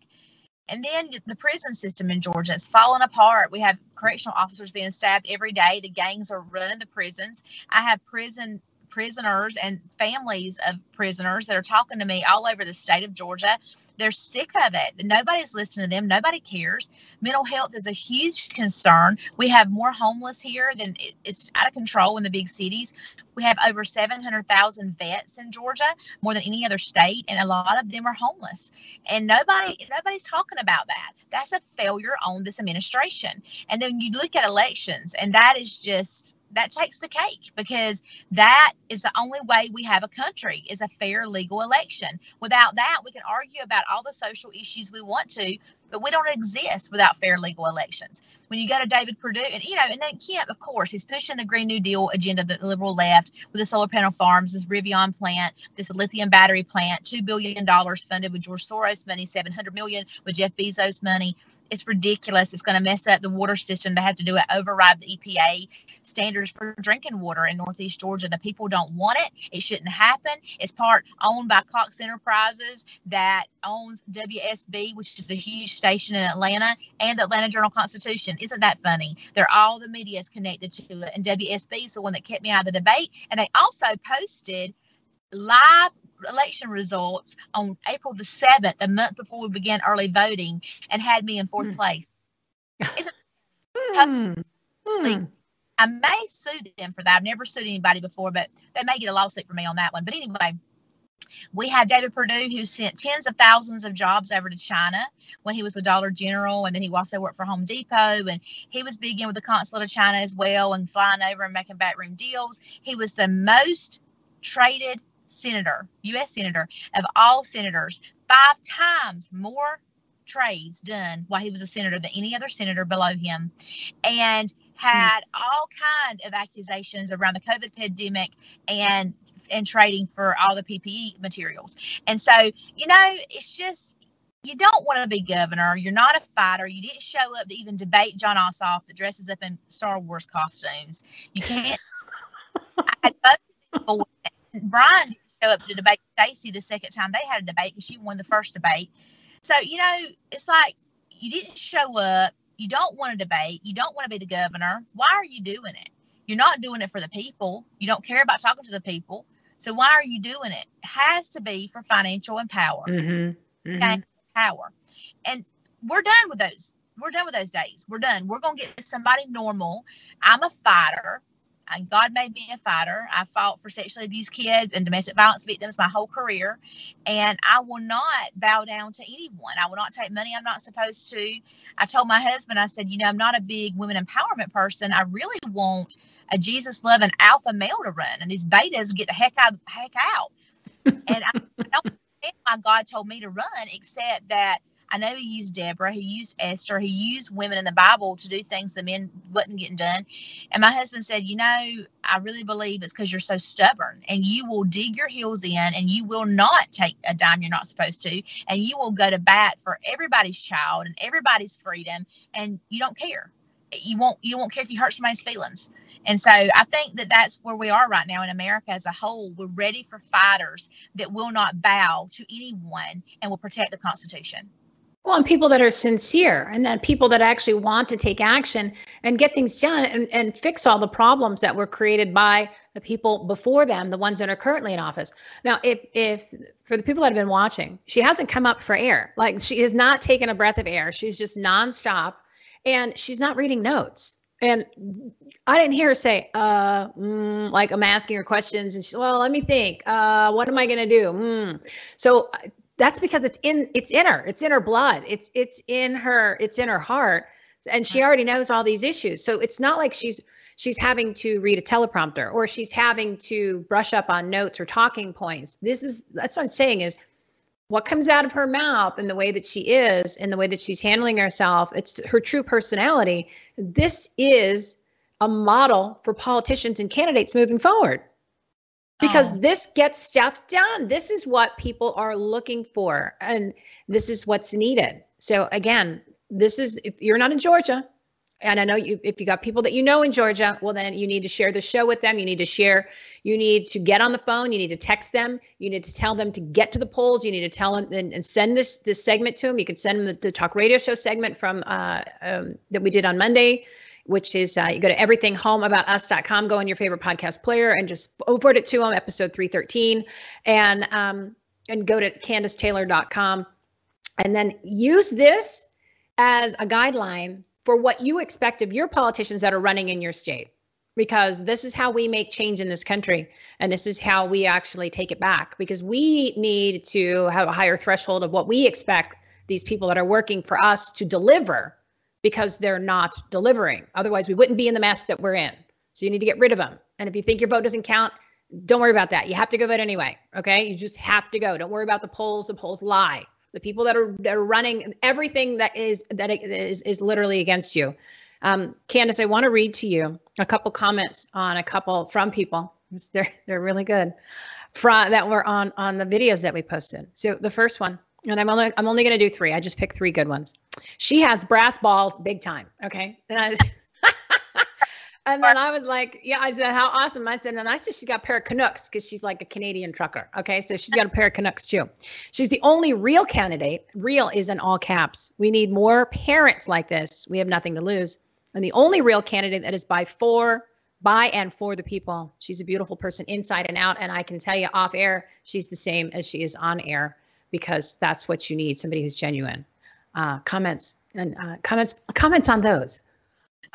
and then the prison system in Georgia is falling apart. We have correctional officers being stabbed every day. The gangs are running the prisons. I have prison prisoners and families of prisoners that are talking to me all over the state of Georgia they're sick of it. Nobody's listening to them. Nobody cares. Mental health is a huge concern. We have more homeless here than it's out of control in the big cities. We have over 700,000 vets in Georgia, more than any other state, and a lot of them are homeless. And nobody nobody's talking about that. That's a failure on this administration. And then you look at elections, and that is just that takes the cake because that is the only way we have a country is a fair legal election without that we can argue about all the social issues we want to but we don't exist without fair legal elections. When you go to David Perdue, and you know, and then Kemp, of course, he's pushing the Green New Deal agenda, the liberal left, with the solar panel farms, this Rivian plant, this lithium battery plant, two billion dollars funded with George Soros money, seven hundred million with Jeff Bezos money it's ridiculous. It's going to mess up the water system. They have to do it, override the EPA standards for drinking water in Northeast Georgia. The people don't want it. It shouldn't happen. It's part owned by Cox Enterprises that owns WSB, which is a huge station in Atlanta, and the Atlanta Journal Constitution. Isn't that funny? They're all the media is connected to it, and WSB is the one that kept me out of the debate. And they also posted live election results on April the 7th, a month before we began early voting, and had me in fourth mm. place. mm. I may sue them for that. I've never sued anybody before, but they may get a lawsuit for me on that one. But anyway, we have David Perdue who sent tens of thousands of jobs over to China when he was with Dollar General, and then he also worked for Home Depot, and he was big in with the consulate of China as well, and flying over and making backroom deals. He was the most traded senator, U.S. senator of all senators, five times more trades done while he was a senator than any other senator below him, and had all kind of accusations around the COVID pandemic and and trading for all the PPE materials. And so, you know, it's just you don't want to be governor. You're not a fighter. You didn't show up to even debate Jon Ossoff that dresses up in Star Wars costumes. You can't. I, Brian didn't show up to debate Stacey the second time they had a debate because she won the first debate. So, you know, it's like you didn't show up. You don't want to debate. You don't want to be the governor. Why are you doing it? You're not doing it for the people. You don't care about talking to the people. So why are you doing it? it has to be for financial and power. Mm-hmm. Mm-hmm. Power. And we're done with those. We're done with those days. We're done. We're going to get somebody normal. I'm a fighter. And God made me a fighter. I fought for sexually abused kids and domestic violence victims my whole career. And I will not bow down to anyone. I will not take money I'm not supposed to. I told my husband, I said, you know, I'm not a big women empowerment person. I really want a Jesus loving alpha male to run. And these betas get the heck out, heck out. and I, I don't understand why God told me to run, except that I know he used Deborah, he used Esther, he used women in the Bible to do things the men wasn't getting done. And my husband said, You know, I really believe it's because you're so stubborn and you will dig your heels in and you will not take a dime you're not supposed to. And you will go to bat for everybody's child and everybody's freedom. And you don't care. You won't, you won't care if you hurt somebody's feelings. And so I think that that's where we are right now in America as a whole. We're ready for fighters that will not bow to anyone and will protect the Constitution. Well, and people that are sincere and then people that actually want to take action and get things done and, and fix all the problems that were created by the people before them, the ones that are currently in office. Now, if if for the people that have been watching, she hasn't come up for air. Like she has not taken a breath of air. She's just nonstop and she's not reading notes. And I didn't hear her say, uh, mm, like I'm asking her questions and she's, well, let me think. Uh, what am I going to do? Mm. So that's because it's in it's in her it's in her blood it's it's in her it's in her heart and she already knows all these issues. So it's not like she's she's having to read a teleprompter or she's having to brush up on notes or talking points. This is that's what i'm saying is what comes out of her mouth and the way that she is and the way that she's handling herself it's her true personality. This is a model for politicians and candidates moving forward because oh. this gets stuff done. This is what people are looking for, and this is what's needed. So again, this is if you're not in Georgia, and I know you if you got people that you know in Georgia, well then you need to share the show with them. You need to share. You need to get on the phone. You need to text them. You need to tell them to get to the polls. You need to tell them and, and send this this segment to them. You could send them the, the talk radio show segment from uh, um, that we did on Monday which is uh, you go to everythinghomeaboutus.com, go on your favorite podcast player, and just forward it to them, episode 313, and um, and go to KandissTaylor.com, and then use this as a guideline for what you expect of your politicians that are running in your state. Because this is how we make change in this country and this is how we actually take it back. Because we need to have a higher threshold of what we expect these people that are working for us to deliver because they're not delivering. Otherwise, we wouldn't be in the mess that we're in. So you need to get rid of them. And if you think your vote doesn't count, don't worry about that. You have to go vote anyway. Okay. You just have to go. Don't worry about the polls. The polls lie. the people that are that are running everything that is that is is literally against you. Um, Kandiss, I want to read to you a couple comments on a couple from people. They're they're really good. From that were on on the videos that we posted. So the first one, and I'm only I'm only to do three. I just picked three good ones. She has brass balls, big time. Okay, and I. And then I was like, yeah, I said, how awesome. I said, and I said, she's got a pair of Canucks because she's like a Canadian trucker. Okay. So she's got a pair of Canucks too. She's the only real candidate. Real is in all caps. We need more parents like this. We have nothing to lose. And the only real candidate that is by for, by and for the people. She's a beautiful person inside and out. And I can tell you off air, she's the same as she is on air because that's what you need somebody who's genuine. Uh, comments and uh, comments, comments on those.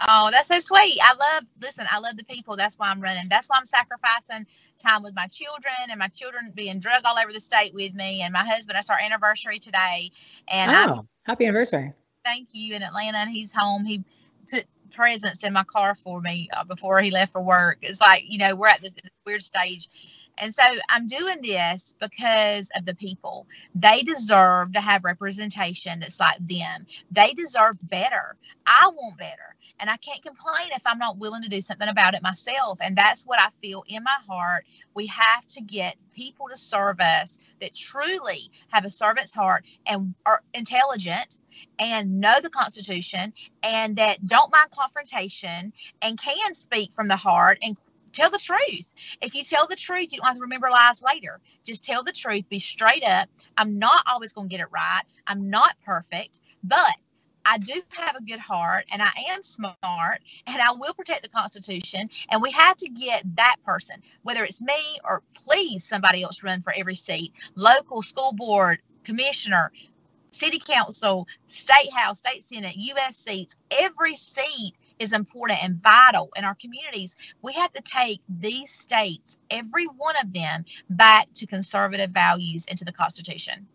Oh, that's so sweet. I love, listen, I love the people. That's why I'm running. That's why I'm sacrificing time with my children and my children being drug all over the state with me and my husband. That's our anniversary today. And oh, I'm, happy anniversary. Thank you. In Atlanta, and he's home. He put presents in my car for me uh, before he left for work. It's like, you know, we're at this weird stage. And so I'm doing this because of the people. They deserve to have representation that's like them. They deserve better. I want better. And I can't complain if I'm not willing to do something about it myself. And that's what I feel in my heart. We have to get people to serve us that truly have a servant's heart and are intelligent and know the Constitution and that don't mind confrontation and can speak from the heart and tell the truth. If you tell the truth, you don't have to remember lies later. Just tell the truth, be straight up. I'm not always going to get it right. I'm not perfect, but I do have a good heart and I am smart and I will protect the Constitution. And we have to get that person, whether it's me or please somebody else run for every seat local, school board, commissioner, city council, state house, state senate, U.S. seats, every seat is important and vital in our communities. We have to take these states, every one of them, back to conservative values and to the Constitution.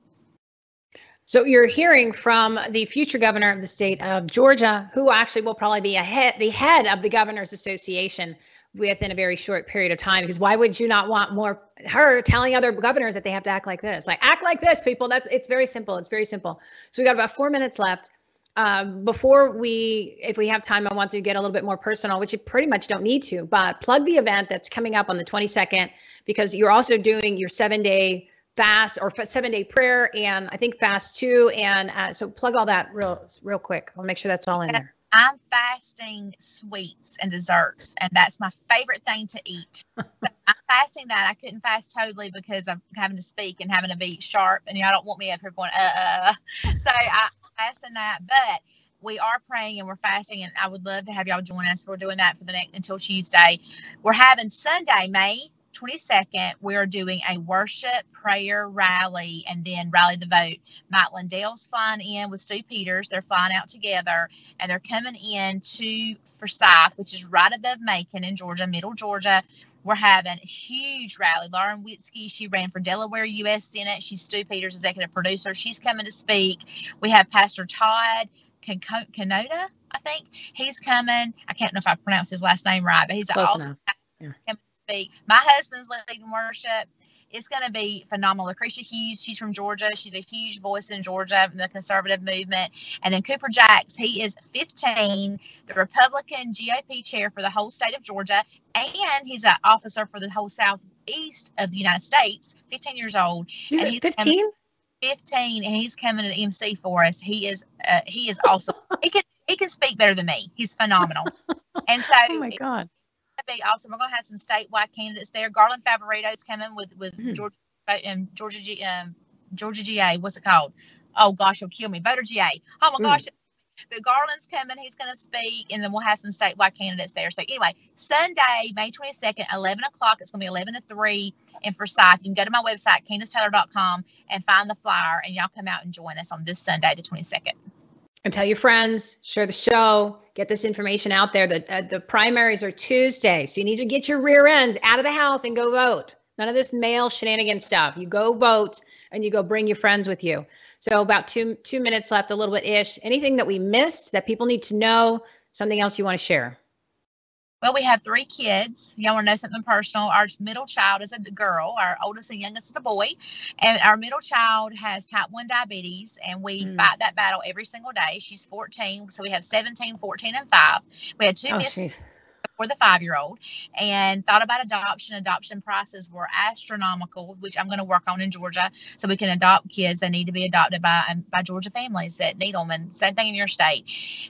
So you're hearing from the future governor of the state of Georgia, who actually will probably be ahead, the head of the governors association within a very short period of time. Because why would you not want more her telling other governors that they have to act like this? Like act like this, people. That's it's very simple. It's very simple. So we got about four minutes left. Um, before we, if we have time, I want to get a little bit more personal, which you pretty much don't need to, but plug the event that's coming up on the 22nd because you're also doing your seven day fast or seven day prayer and I think fast too. And uh, so plug all that real, real quick. I'll make sure that's all in there. I'm fasting sweets and desserts, and that's my favorite thing to eat. I'm fasting that. I couldn't fast totally because I'm having to speak and having to be sharp, and y'all don't want me up here going, uh, uh. uh. So I, fasting that, but we are praying and we're fasting, and I would love to have y'all join us. We're doing that for the next until Tuesday. We're having Sunday, May 22nd, we're doing a worship prayer rally and then rally the vote. Mike Lindell's flying in with Stu Peters. They're flying out together and they're coming in to Forsyth, which is right above Macon in Georgia, middle Georgia. We're having a huge rally. Lauren Witzke, she ran for Delaware U.S. Senate. She's Stu Peters' executive producer. She's coming to speak. We have Pastor Todd Canota, I think. He's coming. I can't know if I pronounced his last name right, but he's close enough. Yeah. Speak. My husband's leading worship. It's going to be phenomenal. Lucretia Hughes, she's from Georgia. She's a huge voice in Georgia in the conservative movement. And then Cooper Jacks, he is 15, the Republican GOP chair for the whole state of Georgia, and he's an officer for the whole southeast of the United States. 15 years old. He's and he's 15. 15 and he's coming to MC for us. He is uh, he is awesome. he can he can speak better than me. He's phenomenal. And so Oh my god be awesome. We're gonna have some statewide candidates there. Garland is coming with with mm. Georgia um, Georgia G, um, Georgia GA. What's it called? Oh gosh, you'll kill me. Voter GA. Oh my mm. gosh. But Garland's coming. He's going to speak, and then we'll have some statewide candidates there. So anyway, Sunday, May 22nd, 11 o'clock. It's going to be 11 to 3 in Forsyth. You can go to my website, Kandisstaylor.com, and find the flyer, and y'all come out and join us on this Sunday, the 22nd and tell your friends, share the show, get this information out there. The, uh, the primaries are Tuesday. So you need to get your rear ends out of the house and go vote. None of this mail shenanigan stuff. You go vote and you go bring your friends with you. So about two two minutes left, a little bit ish. Anything that we missed that people need to know, something else you want to share? Well, we have three kids. Y'all want to know something personal? Our middle child is a girl. Our oldest and youngest is a boy. And our middle child has type 1 diabetes, and we Mm. fight that battle every single day. She's 14. So we have 17, 14, and 5. We had two Oh, missed for the five year old and thought about adoption. Adoption prices were astronomical, which I'm going to work on in Georgia so we can adopt kids that need to be adopted by um, by Georgia families that need them. And same thing in your state.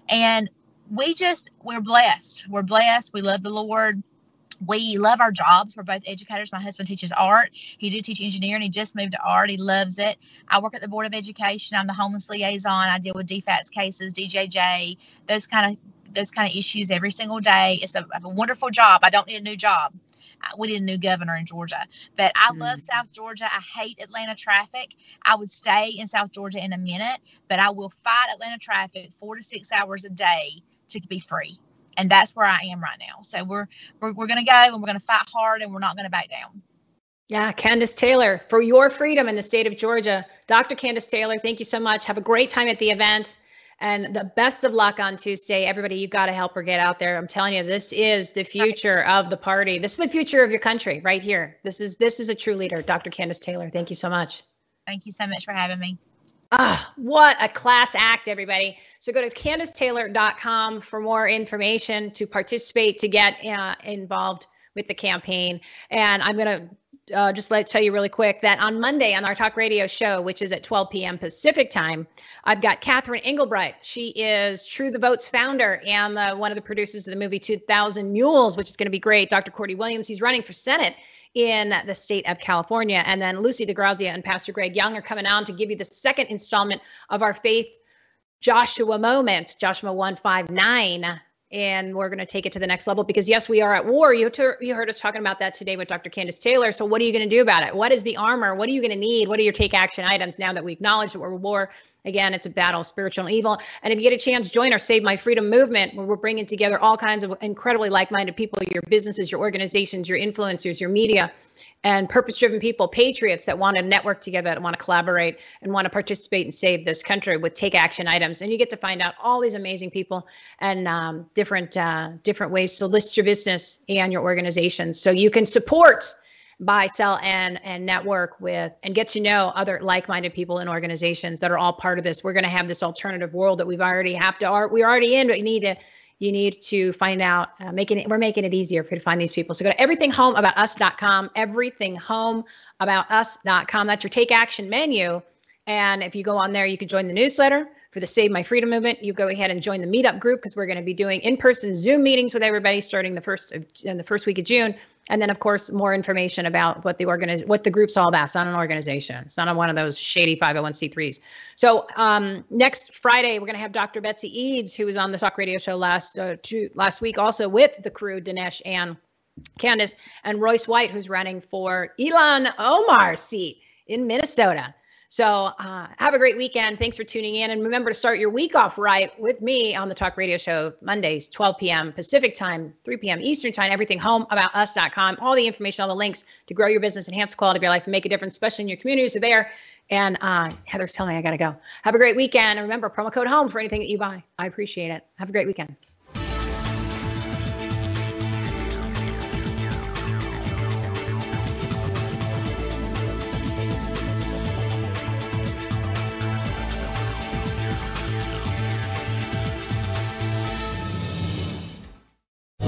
And we just, we're blessed. We're blessed. We love the Lord. We love our jobs. We're both educators. My husband teaches art. He did teach engineering. He just moved to art. He loves it. I work at the Board of Education. I'm the homeless liaison. I deal with DFACS cases, DJJ, those kind of those kind of issues every single day. It's a, a wonderful job. I don't need a new job. We need a new governor in Georgia, but I mm. love South Georgia. I hate Atlanta traffic. I would stay in South Georgia in a minute, but I will fight Atlanta traffic four to six hours a day to be free. And that's where I am right now. So we're we're, we're going to go and we're going to fight hard and we're not going to back down. Yeah, Kandiss Taylor, for your freedom in the state of Georgia. Dr. Kandiss Taylor, thank you so much. Have a great time at the event and the best of luck on Tuesday. Everybody, you've got to help her get out there. I'm telling you, this is the future of the party. This is the future of your country right here. This is this is a true leader, Dr. Kandiss Taylor. Thank you so much. Thank you so much for having me. Ah, what a class act, everybody. So go to KandissTaylor.com for more information to participate, to get uh, involved with the campaign. And I'm going to uh, just let tell you really quick that on Monday on our talk radio show, which is at 12 p.m. Pacific time, I've got Catherine Engelbrecht. She is True the Vote's founder and uh, one of the producers of the movie 2000 Mules, which is going to be great. Dr. Cordie Williams, he's running for Senate in the state of California. And then Lucy DeGrazia and Pastor Greg Young are coming on to give you the second installment of our faith Joshua moment, Joshua 159. And we're going to take it to the next level because, yes, we are at war. You, ter- you heard us talking about that today with Dr. Kandiss Taylor. So, what are you going to do about it? What is the armor? What are you going to need? What are your take action items now that we acknowledge that we're at war? Again, it's a battle, of spiritual and evil. And if you get a chance, join our Save My Freedom movement, where we're bringing together all kinds of incredibly like minded people your businesses, your organizations, your influencers, your media, and purpose driven people, patriots that want to network together, that want to collaborate and want to participate and save this country with take action items. And you get to find out all these amazing people and um, different uh, different ways to list your business and your organization so you can support buy, sell, and and network with and get to know other like-minded people and organizations that are all part of this. We're going to have this alternative world that we've already have to are we're already in, but we need to you need to find out uh, making it we're making it easier for you to find these people. So go to everythinghomeaboutus.com everythinghomeaboutus.com that's your take action menu. And if you go on there you can join the newsletter for the save my freedom movement you go ahead and join the meetup group because we're going to be doing in-person zoom meetings with everybody starting the first of in the first week of june. And then of course more information about what the organiz- what the group's all about. It's not an organization. It's not on one of those shady 501c3s so um, next friday we're going to have dr betsy eads who was on the talk radio show last uh, two, last week also with the crew dinesh and kandiss and royce white who's running for ilhan omar's seat in minnesota so uh, have a great weekend. Thanks for tuning in. And remember to start your week off right with me on the Talk Radio Show Mondays, 12 p.m. Pacific time, 3 p.m. Eastern time, everything home All the information, all the links to grow your business, enhance the quality of your life, and make a difference, especially in your communities are there. And uh, Heather's telling me I got to go. Have a great weekend. And remember, promo code HOME for anything that you buy. I appreciate it. Have a great weekend.